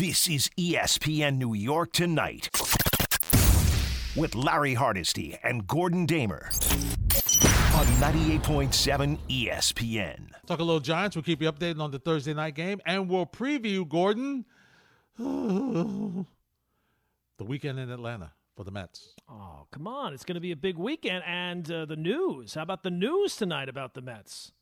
This is ESPN New York Tonight with Larry Hardesty and Gordon Damer on 98.7 ESPN. Talk a little Giants. We'll keep you updated on the Thursday night game, and we'll preview Gordon the weekend in Atlanta for the Mets. Oh, come on. It's going to be a big weekend. And uh, the news. How about the news tonight about the Mets?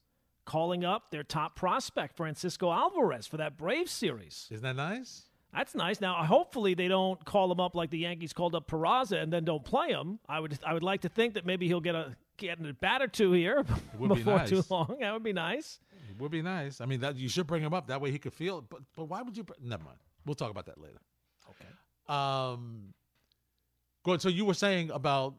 Calling up their top prospect, Francisco Alvarez, for that Braves series. Isn't that nice? That's nice. Now, hopefully, they don't call him up like the Yankees called up Peraza and then don't play him. I would, I would like to think that maybe he'll get a get a bat or two here before be nice. too long. That would be nice. It would be nice. I mean, that you should bring him up that way he could feel. It. But but why would you? Never mind. We'll talk about that later. Okay. Um, good. So you were saying about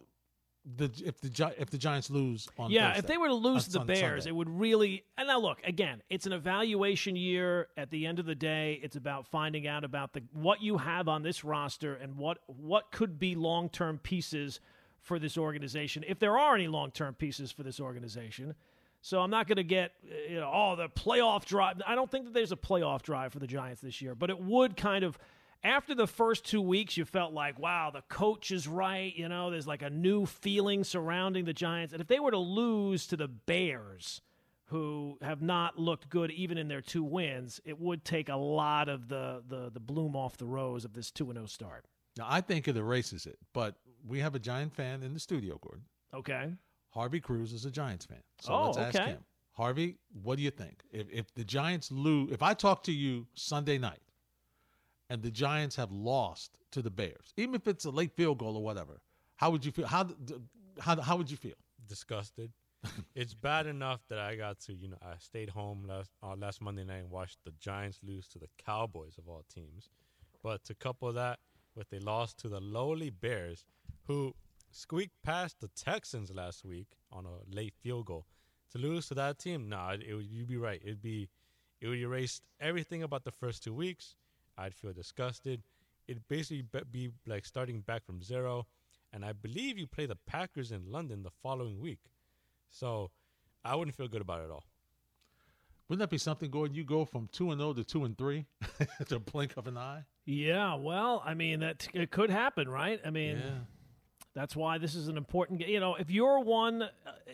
the if the Gi- if the Giants lose on Yeah, Thursday, if they were to lose to the Bears, Sunday. it would really. And now, look again. It's an evaluation year. At the end of the day, it's about finding out about the what you have on this roster and what what could be long term pieces for this organization, if there are any long term pieces for this organization. So I'm not going to get you know oh the playoff drive. I don't think that there's a playoff drive for the Giants this year, but it would kind of. After the first two weeks, you felt like, wow, the coach is right. You know, there's like a new feeling surrounding the Giants. And if they were to lose to the Bears, who have not looked good even in their two wins, it would take a lot of the the, the bloom off the rose of this 2 0 start. Now I think it erases it, but we have a Giant fan in the studio, Gordon. Okay. Harvey Cruz is a Giants fan. So Oh, let's ask okay. him. Harvey, what do you think? If if the Giants lose, if I talk to you Sunday night and the Giants have lost to the Bears, even if it's a late field goal or whatever, how would you feel? How how how would you feel? disgusted. it's bad enough that I got to, you know, I stayed home last uh, last Monday night and watched the Giants lose to the Cowboys of all teams. But to couple that with a loss to the lowly Bears, who squeaked past the Texans last week on a late field goal, to lose to that team, nah, it, it you'd be right. It'd be, it would erase everything about the first two weeks. I'd feel disgusted. It'd basically be, be like starting back from zero. And I believe you play the Packers in London the following week. So I wouldn't feel good about it at all. Wouldn't that be something, Gordon? You go from two and zero to two and three, to a blink of an eye. Yeah, well, I mean that it could happen, right? I mean, Yeah. That's why this is an important game. You know, if you're one, uh,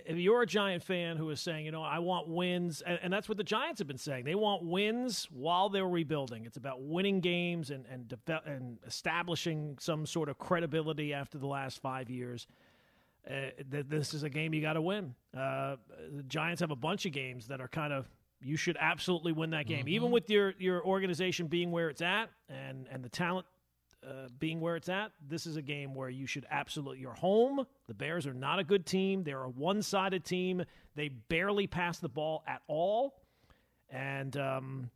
if you're a Giant fan who is saying, you know, I want wins, and, and that's what the Giants have been saying. They want wins while they're rebuilding. It's about winning games and and, deve- and establishing some sort of credibility after the last five years. Uh, th- this is a game you got to win. Uh, the Giants have a bunch of games that are kind of you should absolutely win that game, even with your your organization being where it's at and and the talent uh, being where it's at, this is a game where you should absolutely. You're home. The Bears are not a good team. They're a one sided team. They barely pass the ball at all. And, um,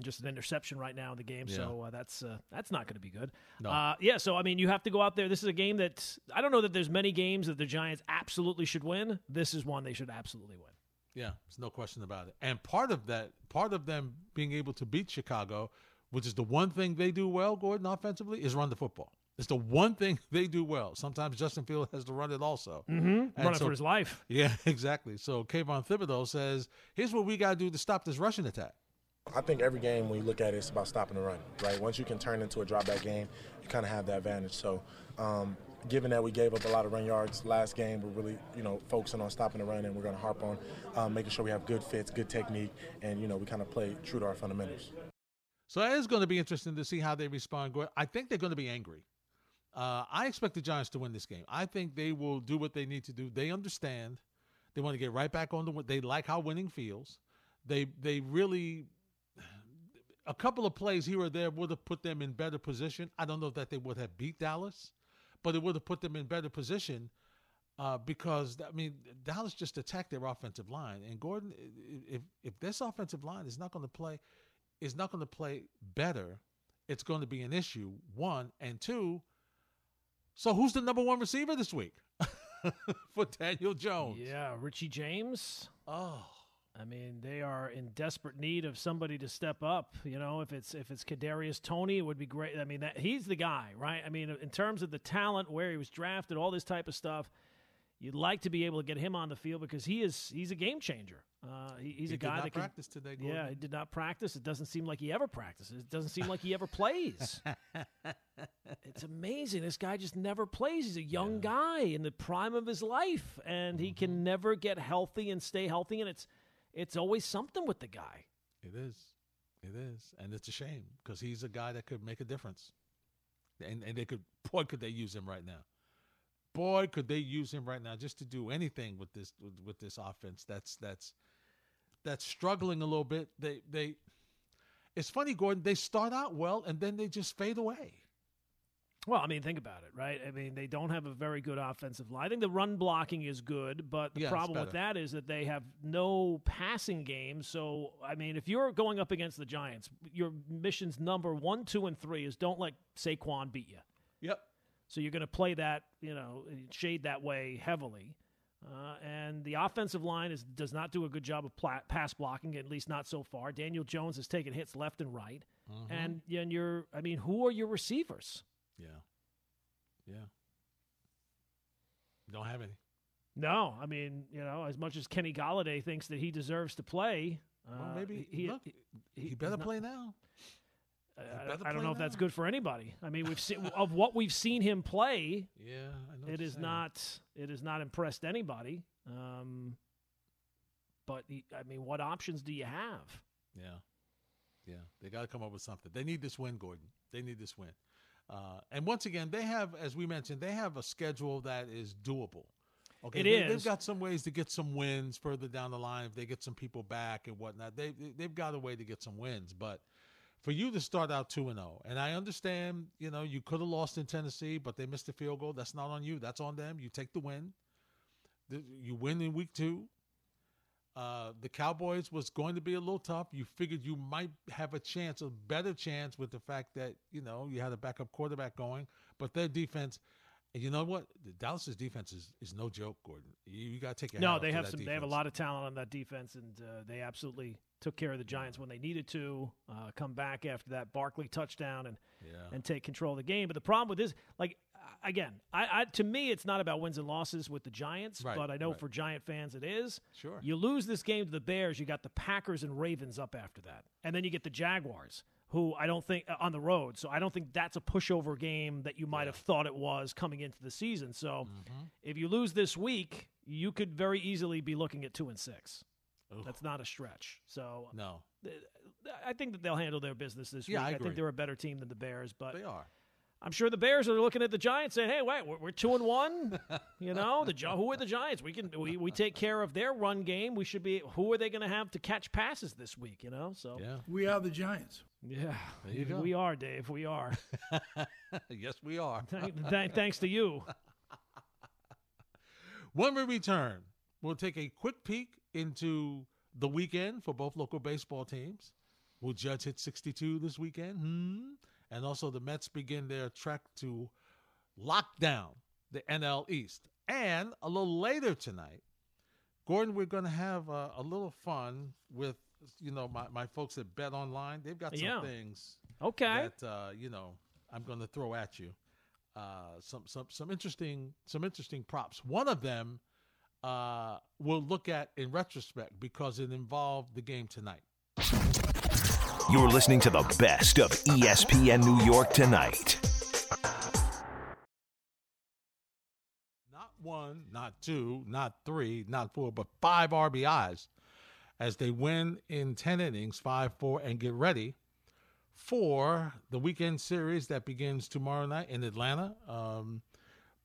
just an interception right now in the game, so uh, that's uh, that's not going to be good. No. Uh, yeah, so I mean, you have to go out there. This is a game that I don't know that there's many games that the Giants absolutely should win. This is one they should absolutely win. Yeah, there's no question about it. And part of that, part of them being able to beat Chicago, which is the one thing they do well, Gordon, offensively, is run the football. It's the one thing they do well. Sometimes Justin Fields has to run it also. Mm-hmm. Running so- for his life. Yeah, exactly. So Kayvon Thibodeaux says, here's what we got to do to stop this rushing attack. I think every game when you look at it, it's about stopping the run, right? Once you can turn into a drop back game, you kind of have that advantage. So, um, given that we gave up a lot of run yards last game, we're really, you know, focusing on stopping the run, and we're going to harp on um, making sure we have good fits, good technique, and you know, we kind of play true to our fundamentals. So it is going to be interesting to see how they respond. I think they're going to be angry. Uh, I expect the Giants to win this game. I think they will do what they need to do. They understand. They want to get right back on the. They like how winning feels. They they really. A couple of plays here or there would have put them in better position. I don't know that they would have beat Dallas, but it would have put them in better position uh, because I mean Dallas just attacked their offensive line, and Gordon, if if this offensive line is not going to play, is not going to play better, it's going to be an issue. One and two. So who's the number one receiver this week for Daniel Jones? Yeah, Richie James. Oh, I mean, they are in desperate need of somebody to step up. You know, if it's if it's Kadarius Toney, it would be great. I mean, that he's the guy, right? I mean, in terms of the talent, where he was drafted, all this type of stuff. You'd like to be able to get him on the field because he is he's a game changer. Uh, he, he's He a guy did not that can, practice today. Gordon. yeah, he did not practice. It doesn't seem like he ever practices. It doesn't seem like he ever plays. it's amazing. This guy just never plays. He's a young guy in the prime of his life, and he Mm-hmm. can never get healthy and stay healthy. And it's it's always something with the guy. It is. It is. And it's a shame because he's a guy that could make a difference. And and they could boy could they use him right now. Boy could they use him right now just to do anything with this with, with this offense that's that's that's struggling a little bit. They they it's funny, Gordon, they start out well and then they just fade away. Well, I mean, think about it, right? I mean, they don't have a very good offensive line. I think the run blocking is good, but the Yeah, problem with that is that they have no passing game. So, I mean, if you're going up against the Giants, your mission's number one, two, and three is don't let Saquon beat you. Yep. So you're going to play that, you know, shade that way heavily. Uh, and the offensive line is does not do a good job of pla- pass blocking, at least not so far. Daniel Jones has taken hits left and right, Mm-hmm. and and you're, I mean, who are your receivers? Yeah. Yeah. Don't have any. No, I mean, you know, as much as Kenny Golladay thinks that he deserves to play, uh, Well, maybe he, look, he, he, he's better play now. I- I, don't know if that's good for anybody. I mean, we've seen of what we've seen him play. Yeah, I know. what It is saying. not. It has not impressed anybody. Um, but he, I mean, what options do you have? Yeah. Yeah. They got to come up with something. They need this win, Gordon. They need this win. Uh, and once again, they have, as we mentioned, they have a schedule that is doable. Okay, It they, is. They've got some ways to get some wins further down the line if they get some people back and whatnot. They they've got a way to get some wins, but for you to start out two and zero, and I understand, you know, you could have lost in Tennessee, but they missed a field goal. That's not on you. That's on them. You take the win. The- You win in week two. Uh, the Cowboys was going to be a little tough. You figured you might have a chance, a better chance, with the fact that you know you had a backup quarterback going, but their defense. And you know what? The Dallas's defense is, is no joke, Gordon. You, you got to take your No, they have some. They have a lot of talent on that defense, and uh, they absolutely took care of the Giants when they needed to. Uh, come back after that Barkley touchdown and Yeah. and take control of the game. But the problem with this, like again, I, I to me, it's not about wins and losses with the Giants, Right, but I know right. for Giant fans it is. Sure. You lose this game to the Bears, you got the Packers and Ravens up after that, and then you get the Jaguars. Who I don't think uh, on the road, so I don't think that's a pushover game that you might have thought it was coming into the season. So, Mm-hmm. if you lose this week, you could very easily be looking at two and six. Ugh. That's not a stretch. So, no, I think that they'll handle their business this Yeah, week. I I, think they're a better team than the Bears, but they are. I'm sure the Bears are looking at the Giants saying, "Hey, wait, we're, we're two and one. You know, the who are the Giants? We can we, we take care of their run game. We should be. Who are they going to have to catch passes this week? You know, so Yeah. We are the Giants. yeah, There you go. we are Dave. We are. yes, we are. Th- th- thanks to you. When we return, we'll take a quick peek into the weekend for both local baseball teams. Will Judge hit 62 this weekend? Hmm. And also, the Mets begin their trek to lock down the NL East. And a little later tonight, Gordon, we're going to have a, a little fun with, you know, my, my folks at Bet Online. They've got some Yeah. things Okay. that uh, you know I'm going to throw at you. Uh, some some some interesting some interesting props. One of them uh, we'll look at in retrospect because it involved the game tonight. You're listening to the best of ESPN New York tonight. Not one, not two, not three, not four, but five RBIs as they win in 10 innings, 5 4, and get ready for the weekend series that begins tomorrow night in Atlanta. Um,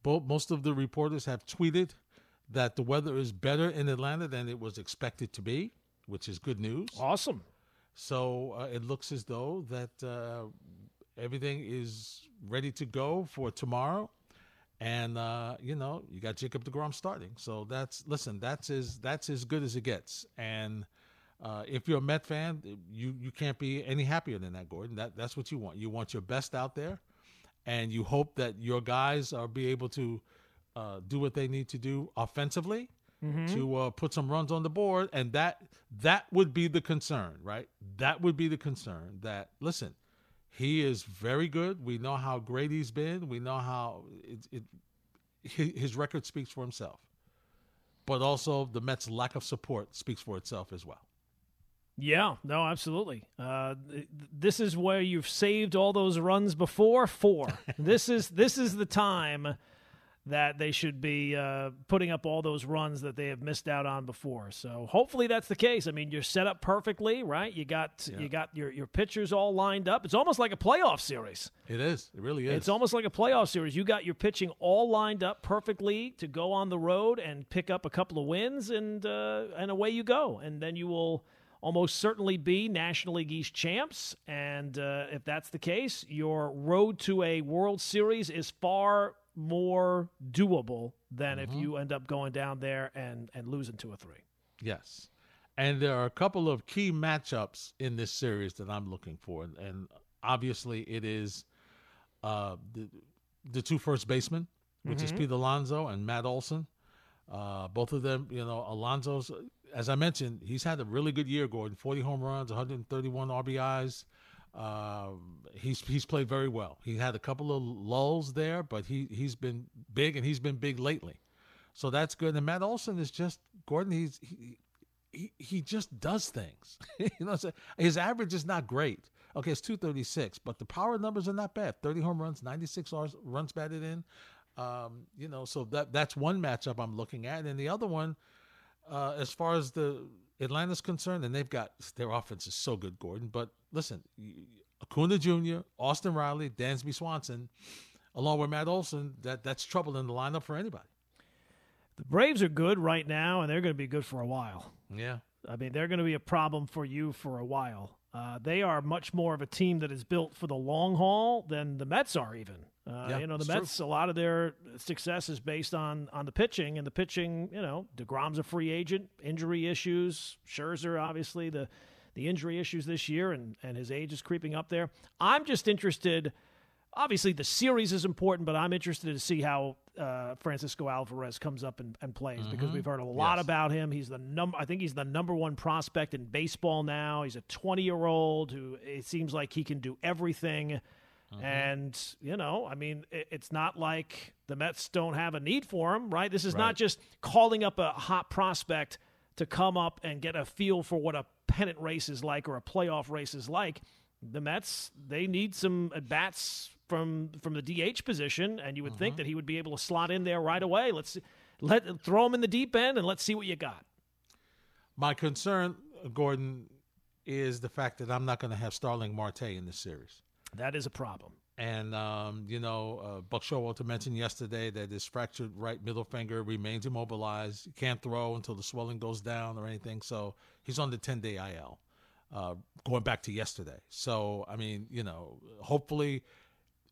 both, most of the reporters have tweeted that the weather is better in Atlanta than it was expected to be, which is good news. Awesome. So uh, it looks as though that uh, everything is ready to go for tomorrow, and uh, you know you got Jacob Degrom starting. So that's listen, that's as that's as good as it gets. And uh, if you're a Met fan, you you can't be any happier than that, Gordon. That that's what you want. You want your best out there, and you hope that your guys are be able to uh, do what they need to do offensively to uh, put some runs on the board, and that that would be the concern, right? That would be the concern. That listen, he is very good. We know how great he's been. We know how it, it his record speaks for himself. but also the Mets' lack of support speaks for itself as well. Yeah, no, absolutely. Uh, th- this is where you've saved all those runs before. For this is this is the time that they should be uh, putting up all those runs that they have missed out on before. So hopefully that's the case. I mean, you're set up perfectly, right? You got Yeah. you got your your pitchers all lined up. It's almost like a playoff series. It is. It really is. It's almost like a playoff series. You got your pitching all lined up perfectly to go on the road and pick up a couple of wins, and uh, and away you go. And then you will almost certainly be National League East champs. And uh, if that's the case, your road to a World Series is far more doable than if you end up going down there and and losing two or three. Yes. And there are a couple of key matchups in this series that I'm looking for. And, and obviously, it is uh, the, the two first basemen, which is Pete Alonso and Matt Olson. Uh, both of them, you know, Alonso's, as I mentioned, he's had a really good year, Gordon 40 home runs, 131 RBIs. Uh, he's he's played very well. He had a couple of lulls there, but he he's been big and he's been big lately. So that's good. And Matt Olson is just Gordon. He's he he, he just does things. you know, what I'm saying? his average is not great. Okay, it's 236, but the power numbers are not bad. 30 home runs, 96 runs- runs batted in. Um, you know, so that that's one matchup I'm looking at, and the other one, uh, as far as the Atlanta's concerned, and they've got their offense is so good, Gordon. But listen, Acuna Jr., Austin Riley, Dansby Swanson, along with Matt Olson, that that's trouble in the lineup for anybody. The Braves are good right now, and they're going to be good for a while. Yeah, I mean, they're going to be a problem for you for a while. Uh, they are much more of a team that is built for the long haul than the Mets are. Even uh, Yeah, you know, the Mets. A lot of their success is based on on the pitching, and the pitching. You know, Degrom's a free agent, injury issues. Scherzer, obviously, the the injury issues this year, and and his age is creeping up there. I'm just interested. Obviously, the series is important, but I'm interested to see how uh, Francisco Alvarez comes up and, and plays because we've heard a lot Yes. about him. He's the number. I think he's the number one prospect in baseball now. He's a 20 year old who it seems like he can do everything. And you know, I mean, it, it's not like the Mets don't have a need for him, right? This is Right. not just calling up a hot prospect to come up and get a feel for what a pennant race is like or a playoff race is like. The Mets they need some at bats from from the DH position, and you would think that he would be able to slot in there right away. Let's let throw him in the deep end and let's see what you got. my concern, Gordon, is the fact that I'm not going to have Starling Marte in this series. That is a problem. And um, you know, uh, Buck Showalter mentioned yesterday that his fractured right middle finger remains immobilized. He can't throw until the swelling goes down or anything. So he's on the 10 day IL. Uh, going back to yesterday. So I mean, you know, hopefully,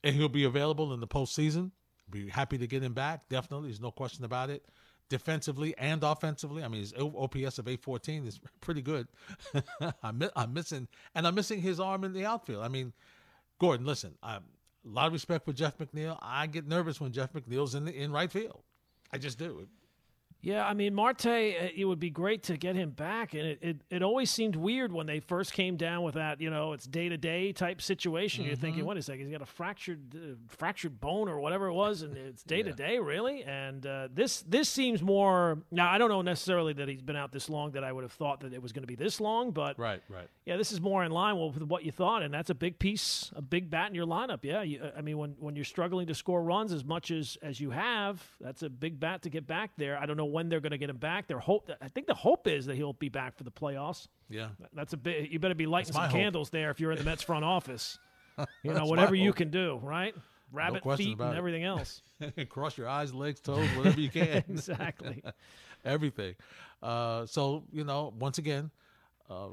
and he'll be available in the postseason. Be happy to get him back. Definitely, there's no question about it. Defensively and offensively, I mean, his OPS of 814 is pretty good. I'm, I'm missing, and I'm missing his arm in the outfield. I mean, Gordon, listen, I, a lot of respect for Jeff McNeil. I get nervous when Jeff McNeil's in the, in right field. I just do. Yeah, I mean Marte, uh, it would be great to get him back, and it, it, it always seemed weird when they first came down with that. You know, it's day to day type situation. You're thinking, what is that? He's got a fractured uh, fractured bone or whatever it was, and it's day to day, really. And uh, this this seems more. Now I don't know necessarily that he's been out this long that I would have thought that it was going to be this long, but Right, right. yeah, this is more in line with what you thought, and that's a big piece, a big bat in your lineup. Yeah, you, I mean, when when you're struggling to score runs as much as as you have, that's a big bat to get back there. I don't know when they're going to get him back. Their hope, I think, the hope is that he'll be back for the playoffs. Yeah. That's a bit. You better be lighting some hope. candles there if you're in the Mets front office. You know, whatever you hope. can do, right? Rabbit question feet and it. everything else. Cross your eyes, legs, toes, whatever you can. exactly. Everything. Uh, so, you know, once again, uh,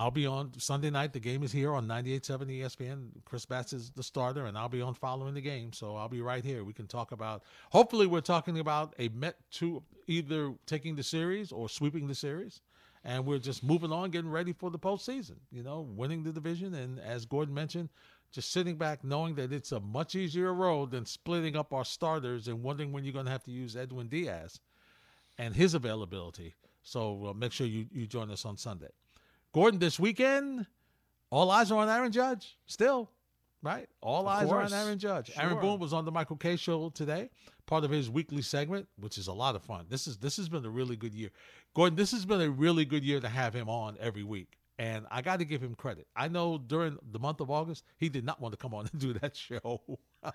I'll be on Sunday night. The game is here on 98.7 ESPN. Chris Bassitt is the starter, and I'll be on following the game. So I'll be right here. We can talk about, hopefully, we're talking about a Met to either taking the series or sweeping the series. And we're just moving on, getting ready for the postseason, you know, winning the division. And as Gordon mentioned, just sitting back knowing that it's a much easier road than splitting up our starters and wondering when you're going to have to use Edwin Diaz and his availability. So uh, make sure you, you join us on Sunday. Gordon, this weekend, all eyes are on Aaron Judge still. right? All Of eyes are on. Aaron Judge. Aaron Boone was on the Michael Kay show today, part of his weekly segment, which is a lot of fun. This is this has been a really good year. Gordon, this has been a really good year to have him on every week. And I got to give him credit. I know during the month of August, he did not want to come on and do that show.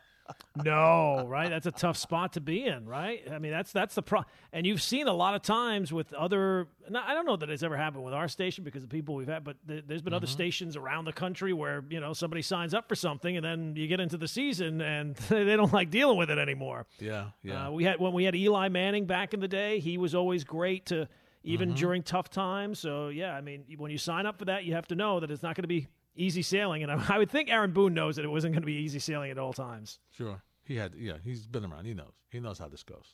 No, right? That's a tough spot to be in, right? I mean, that's that's the pro. And you've seen a lot of times with other. I don't know that it's ever happened with our station because of people we've had, but th- there's been Mm-hmm. other stations around the country where you know somebody signs up for something and then you get into the season and they don't like dealing with it anymore. yeah, yeah. Uh, we had when we had Eli Manning back in the day. He was always great to even Mm-hmm. during tough times. So yeah, I mean, when you sign up for that, you have to know that it's not going to be easy sailing. And I, I would think Aaron Boone knows that it wasn't going to be easy sailing at all times. Sure. He had, yeah, he's been around. He knows. He knows how this goes.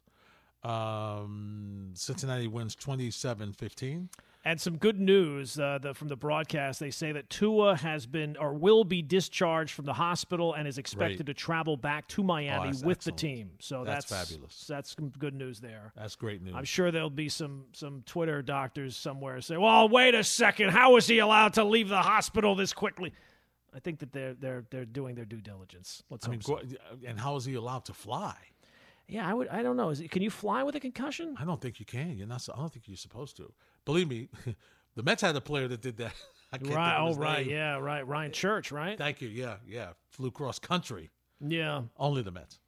Um, Cincinnati wins 27 15. And some good news uh, the, from the broadcast. They say that Tua has been or will be discharged from the hospital and is expected Great. to travel back to Miami that's with excellent. the team. So That's that's, fabulous. That's some good news there. That's great news. I'm sure there'll be some some Twitter doctors somewhere say, "Well, wait a second, how is he allowed to leave the hospital this quickly?" I think that they're they're they're doing their due diligence. Let's I mean, so. Gor- and how is he allowed to fly? Yeah, I would. I don't know. Is it, can you fly with a concussion? I don't think you can. You're not. I don't think you're supposed to. Believe me, the Mets had a player that did that. I can't Right. Oh, right. name. Yeah. Right. Ryan Church. Right. Thank you. Yeah, yeah. Flew cross country. Yeah. Only the Mets.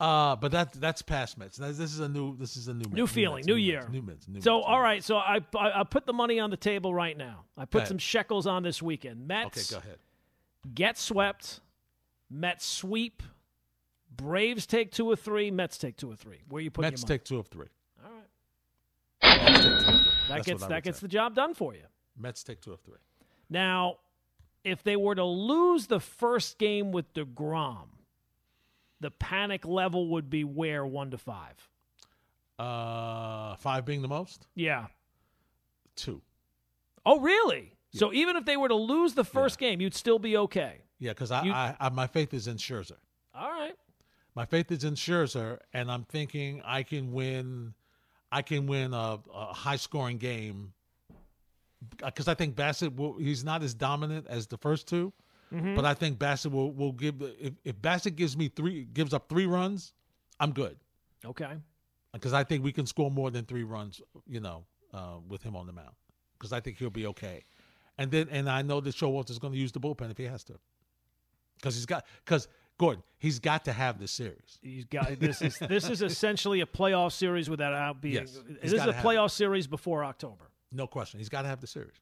Uh, but that that's past Mets. This is a new. This is a new. Mets, New feeling, Mets, new Mets, year. New Mets. New So, Mets, all right. So I, I I put the money on the table right now. I put some shekels on this weekend. Mets. Mets Okay, go ahead. get swept. Mets sweep. Braves take two or three. Mets take two or three. Where you put Mets take two of three. All right. Mets take two of three. That gets that gets say. the job done for you. Mets take two of three. Now, if they were to lose the first game with DeGrom, the panic level would be where one to five. Uh, five being the most. Yeah. Two. Oh, really? So even if they were to lose the first game, you'd still be okay. Yeah, because I, I, I my faith is in Scherzer. All right. My faith is in Scherzer, and I'm thinking I can win. I can win a, a high scoring game uh, because I think Bassitt will. He's not as dominant as the first 2 mm-hmm. but I think Bassitt will will give. If, if Bassitt gives me three, gives up three runs, I'm good Okay. Uh, because I think we can score more than three runs. You know, uh, with him on the mound because I think he'll be okay. And then, and I know that Showalter's going to use the bullpen if he has to, because he's got because Gordon he's got to have this series. He's got this is this is essentially a playoff series without out being. Yes, this is a playoff series before October. No question. He's got to have the series.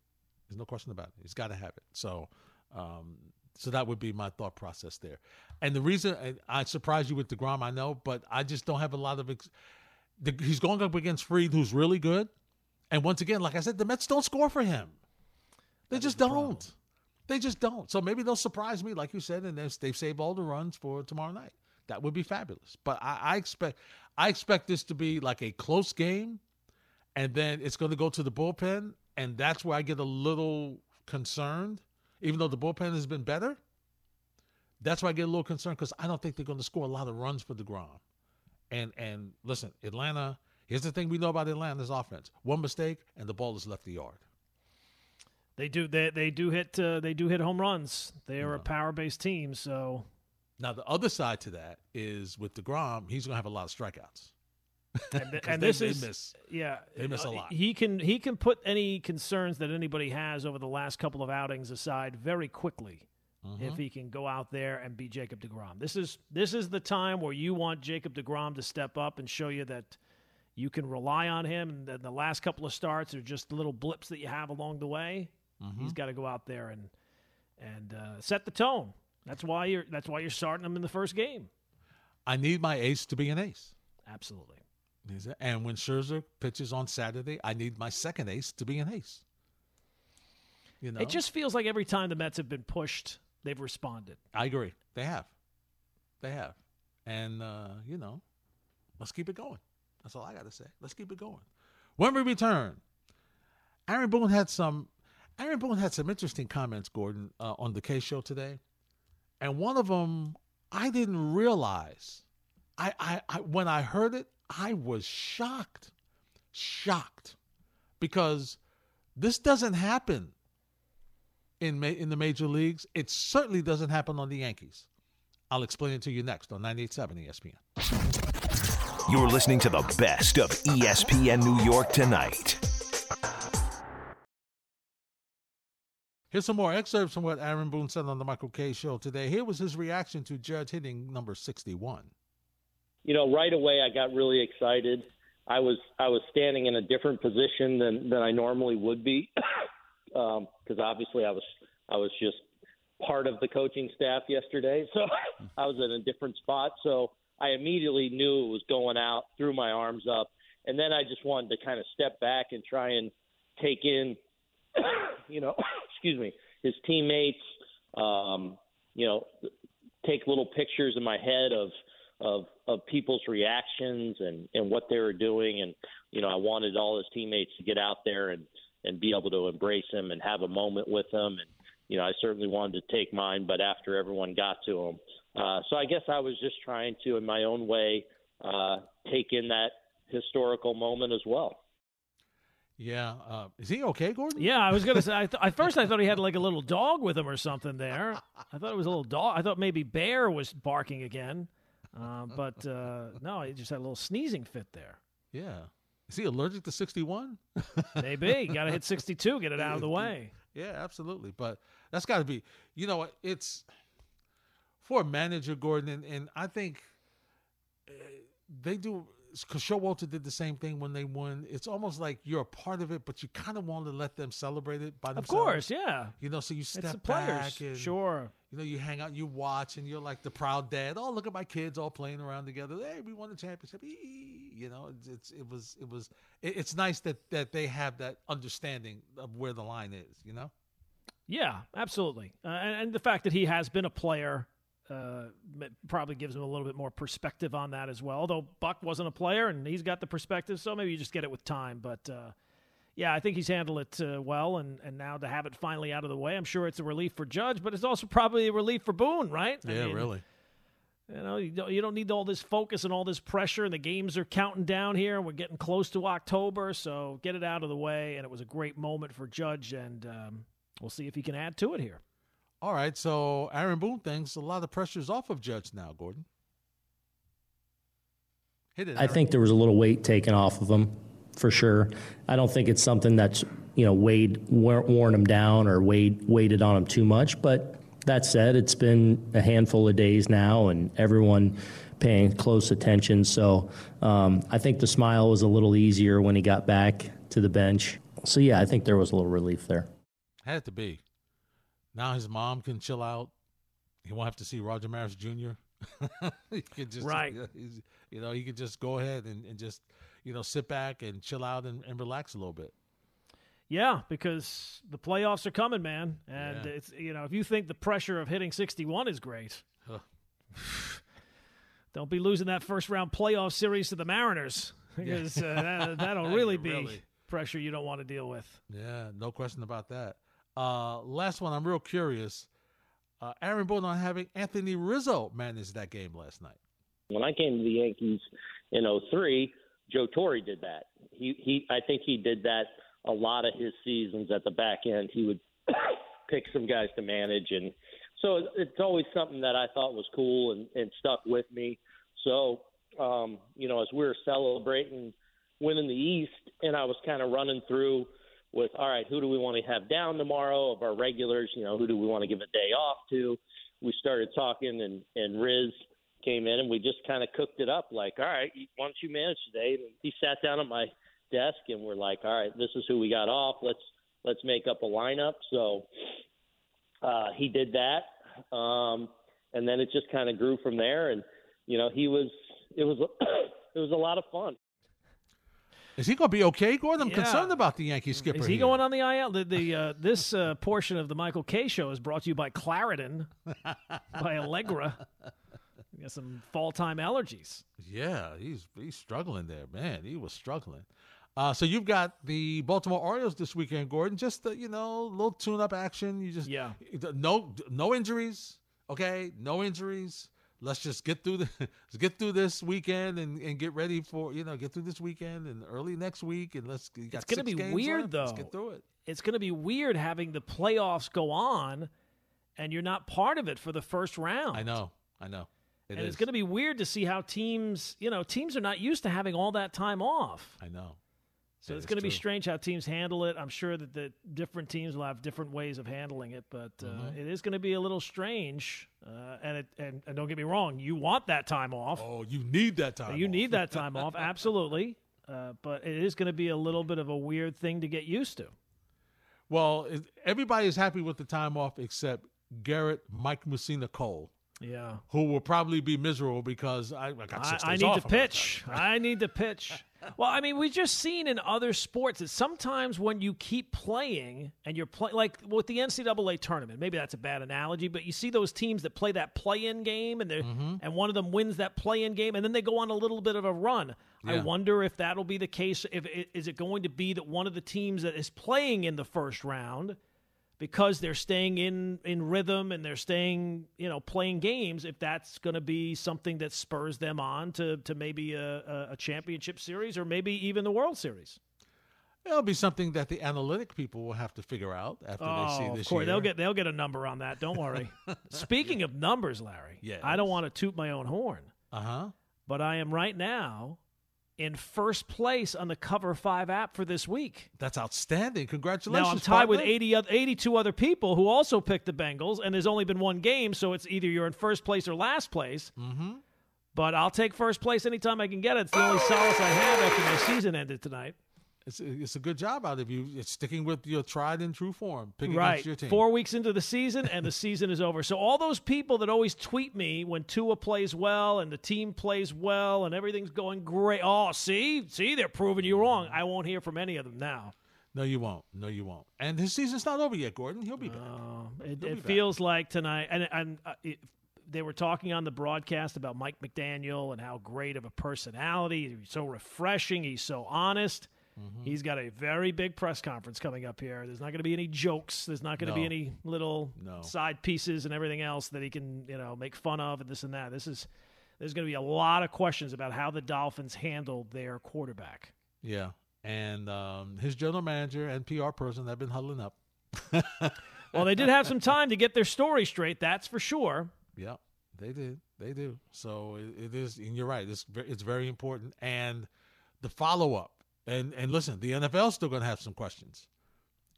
There's no question about it. He's got to have it. So, um, so that would be my thought process there. And the reason I surprised you with Degrom, I know, but I just don't have a lot of. Ex- the, he's going up against Fried, who's really good. And once again, like I said, the Mets don't score for him. They just don't. They just don't. So maybe they'll surprise me, like you said, and they've, saved all the runs for tomorrow night. That would be fabulous. But I, I expect, I expect this to be like a close game and then it's going to go to the bullpen, and that's where I get a little concerned. Even though the bullpen has been better, that's why I get a little concerned because I don't think they're going to score a lot of runs for Degrom. And and listen, Atlanta. Here's the thing we know about Atlanta's offense: one mistake, and the ball is left the yard. They do they they do hit uh, they do hit home runs. They are a power based team, so Now the other side to that is with Degrom, he's going to have a lot of strikeouts. and, th- and they- this they is miss. yeah They miss a uh, lot. He can he can put any concerns that anybody has over the last couple of outings aside very quickly. Mm-hmm. If he can go out there and be Jacob Degrom, this is this is the time where you want Jacob Degrom to step up and show you that you can rely on him. And the, the last couple of starts are just little blips that you have along the way. Mm-hmm. He's got to go out there and and uh, set the tone. That's why you're that's why you're starting him in the first game. I need my ace to be an ace. Absolutely. And when Scherzer pitches on Saturday, I need my second ace to be an ace. You know, It just feels like every time the Mets have been pushed, they've responded. I agree. They have, they have, and uh, you know, let's keep it going. That's all I got to say. Let's keep it going. When we return, Aaron Boone had some. Aaron Boone had some interesting comments, Gordon, uh, on the Kay show today, and one of them I didn't realize. I, I, I when I heard it, I was shocked, shocked, because this doesn't happen in ma- in the major leagues. It certainly doesn't happen on the Yankees. I'll explain it to you next on 98.7 ESPN. You're listening to the best of ESPN New York tonight. Here's some more excerpts from what Aaron Boone said on the Michael Kay show today. Here was his reaction to Judge hitting number 61. You know, right away I got really excited. I was I was standing in a different position than than I normally would be, because um, obviously I was I was just part of the coaching staff yesterday, so I was in a different spot. So I immediately knew it was going out, threw my arms up, and then I just wanted to kind of step back and try and take in, you know, excuse me, his teammates, um, you know, take little pictures in my head of of of people's reactions and and what they were doing, and you know, I wanted all his teammates to get out there and and be able to embrace him and have a moment with him. And you know, I certainly wanted to take mine, but after everyone got to him, uh, so I guess I was just trying to, in my own way, uh, take in that historical moment as well. Yeah, uh, is he okay, Gordon? Yeah, I was gonna say. I th- at first, I thought he had like a little dog with him or something. There, I thought it was a little dog. I thought maybe Bear was barking again, uh, but uh, no, he just had a little sneezing fit there. Yeah, is he allergic to sixty-one? maybe got to hit sixty-two, get it out of the way. Yeah, absolutely. But that's got to be, you know, it's for a manager, Gordon, and, and I think uh, they do. Because Showalter did the same thing when they won. It's almost like you're a part of it, but you kind of want to let them celebrate it by themselves. Of course, yeah. You know, so you step it's the back players. and sure. You know, you hang out, you watch, and you're like the proud dad. Oh, look at my kids all playing around together. Hey, we won the championship. You know, it's, it's it was it was it, it's nice that that they have that understanding of where the line is. You know. Yeah, absolutely. Uh, and, and, the fact that he has been a player uh, probably gives him a little bit more perspective on that as well. Although Buck wasn't a player and he's got the perspective, so maybe you just get it with time. But uh, yeah, I think he's handled it uh, well, and, and now to have it finally out of the way, I'm sure it's a relief for Judge, but it's also probably a relief for Boone, right? Yeah, I mean, really. You know, you don't, you don't need all this focus and all this pressure, and the games are counting down here. and We're getting close to October, so get it out of the way. And it was a great moment for Judge, and um, we'll see if he can add to it here. All right, so Aaron Boone thinks a lot of pressure's off of Judge now, Gordon. Hit it. I think there was a little weight taken off of him, for sure. I don't think it's something that's you know weighed worn him down or weighed weighted on him too much. But that said, it's been a handful of days now, and everyone paying close attention. So um, I think the smile was a little easier when he got back to the bench. So yeah, I think there was a little relief there. Had to be. Now his mom can chill out. He won't have to see Roger Maris Jr. he can just right. You know, he could just go ahead and, and just you know sit back and chill out and, and relax a little bit. Yeah, because the playoffs are coming, man, and yeah. it's you know if you think the pressure of hitting 61 is great, huh. don't be losing that first round playoff series to the Mariners because uh, that, will really be really. pressure you don't want to deal with. Yeah, no question about that. Uh, last one, I'm real curious. Uh, Aaron Boone on having Anthony Rizzo manage that game last night. When I came to the Yankees in 03, Joe Torre did that. He he I think he did that a lot of his seasons at the back end. He would pick some guys to manage and so it's always something that I thought was cool and, and stuck with me. So um, you know, as we were celebrating winning the East and I was kind of running through with all right, who do we want to have down tomorrow of our regulars? You know, who do we want to give a day off to? We started talking, and and Riz came in, and we just kind of cooked it up. Like, all right, why don't you manage today? And he sat down at my desk, and we're like, all right, this is who we got off. Let's let's make up a lineup. So uh, he did that, um, and then it just kind of grew from there. And you know, he was it was it was a lot of fun. Is he going to be okay, Gordon? I'm yeah. concerned about the Yankee skipper. Is he here. going on the IL? The, the uh, this uh, portion of the Michael Kay show is brought to you by Claritin, by Allegra. got some fall time allergies. Yeah, he's he's struggling there, man. He was struggling. Uh, so you've got the Baltimore Orioles this weekend, Gordon. Just the, you know, a little tune-up action. You just yeah, no no injuries. Okay, no injuries. Let's just get through the let's get through this weekend and, and get ready for you know get through this weekend and early next week and let's. It's gonna be weird, left, though. Let's get through it. It's going to be weird having the playoffs go on, and you're not part of it for the first round. I know. I know. It and is. it's going to be weird to see how teams, you know, teams are not used to having all that time off. I know. So That it's going to be strange how teams handle it. I'm sure that the different teams will have different ways of handling it, but uh, Mm-hmm. it is going to be a little strange. Uh, and, it, and and don't get me wrong, you want that time off. Oh, you need that time. you off. need that time off, absolutely. Uh, but it is going to be a little bit of a weird thing to get used to. Well, everybody is happy with the time off except Gerrit, Mike Mussina, Cole, Yeah. who will probably be miserable because I, I got six I days need off. to pitch. I need to pitch. Well, I mean, we've just seen in other sports that sometimes when you keep playing and you're playing, like with the NCAA tournament, maybe that's a bad analogy, but you see those teams that play that play-in game and they Mm-hmm. and one of them wins that play-in game and then they go on a little bit of a run. I wonder if that'll be the case. If is it going to be that one of the teams that is playing in the first round because they're staying in in rhythm and they're staying you know playing games if that's going to be something that spurs them on to to maybe a, a, championship series or maybe even the world series It'll be something that the analytic people will have to figure out after they see oh this of course year. they'll get they'll get a number on that don't worry speaking of numbers larry Yes. i don't want to toot my own horn Uh huh. but i am right now in first place on the cover 5 app for this week That's outstanding. Congratulations. Now I'm tied with partner. 80 82 other people who also picked the Bengals, and there's only been one game, so it's either you're in first place or last place. Mm-hmm. But I'll take first place anytime I can get it. It's the only solace I have after my season ended tonight. It's a, it's a good job out of you. It's sticking with your tried and true form. Picking Right, your team. four weeks into the season, and the season is over. So all those people that always tweet me when Tua plays well and the team plays well and everything's going great. Oh, see, see, they're proving you wrong. I won't hear from any of them now. No, you won't. No, you won't. And his season's not over yet, Gordon. He'll be back. It, He'll be it back. feels like tonight, and, and uh, it, they were talking on the broadcast about Mike McDaniel and how great of a personality. He's so refreshing. He's so honest. Mm-hmm. He's got a very big press conference coming up here. There's not going to be any jokes. There's not going to be any little No. side pieces and everything else that he can, you know, make fun of and this and that. This is there's going to be a lot of questions about how the Dolphins handled their quarterback. Yeah. And um, his general manager and PR person have been huddling up. Well, they did have some time to get their story straight. That's for sure. Yeah, they did. They do. So it, it is, and you're right. It's it's very important, and the follow up. And and listen, the NFL's still going to have some questions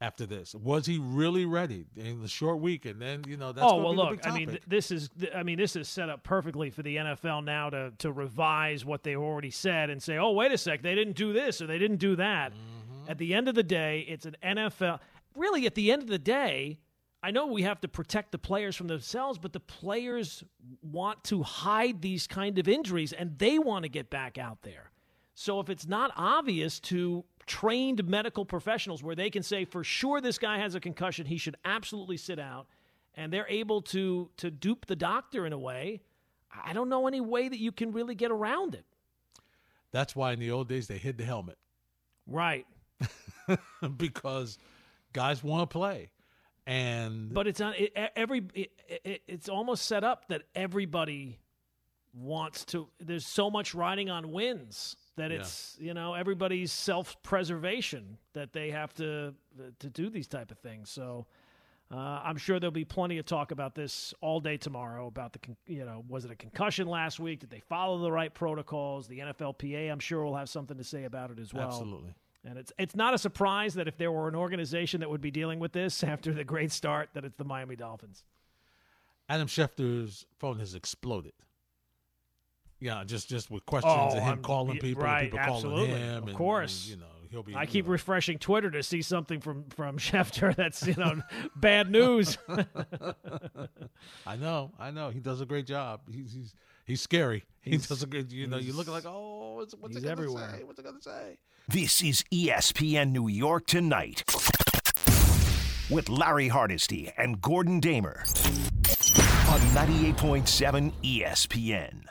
after this. Was he really ready in the short week? And then you know that's oh well, look. I mean, th- this is. th- I mean, this is set up perfectly for the NFL now to to revise what they already said and say, "Oh, wait a sec, they didn't do this or they didn't do that." Mm-hmm. At the end of the day, it's an NFL. Really, at the end of the day, I know we have to protect the players from themselves, but the players want to hide these kind of injuries and they want to get back out there. So if it's not obvious to trained medical professionals where they can say for sure this guy has a concussion, he should absolutely sit out, and they're able to to dupe the doctor in a way, I don't know any way that you can really get around it. that's why in the old days they hid the helmet Right. because guys want to play, and But it's not it, every it, it, it's almost set up that everybody wants to there's so much riding on wins that Yeah. it's you know everybody's self-preservation that they have to to do these type of things so uh, I'm sure there'll be plenty of talk about this all day tomorrow about the con- you know was it a concussion last week did they follow the right protocols the NFLPA I'm sure will have something to say about it as well absolutely. and it's it's not a surprise that if there were an organization that would be dealing with this after the great start, that it's the Miami Dolphins. Adam Schefter's phone has exploded. Yeah, just just with questions Oh, and him I'm- calling people, right, and people absolutely, calling him. of and, course. and, you know he'll be. I keep know, refreshing Twitter to see something from from Schefter that's you know bad news. I know, I know. He does a great job. He's he's he's scary. He's- he does a good. You know, you look like, oh, what's, what's he's it gonna everywhere. say? What's it gonna say? This is ESPN New York Tonight with Larry Hardesty and Gordon Damer on 98.7 ESPN.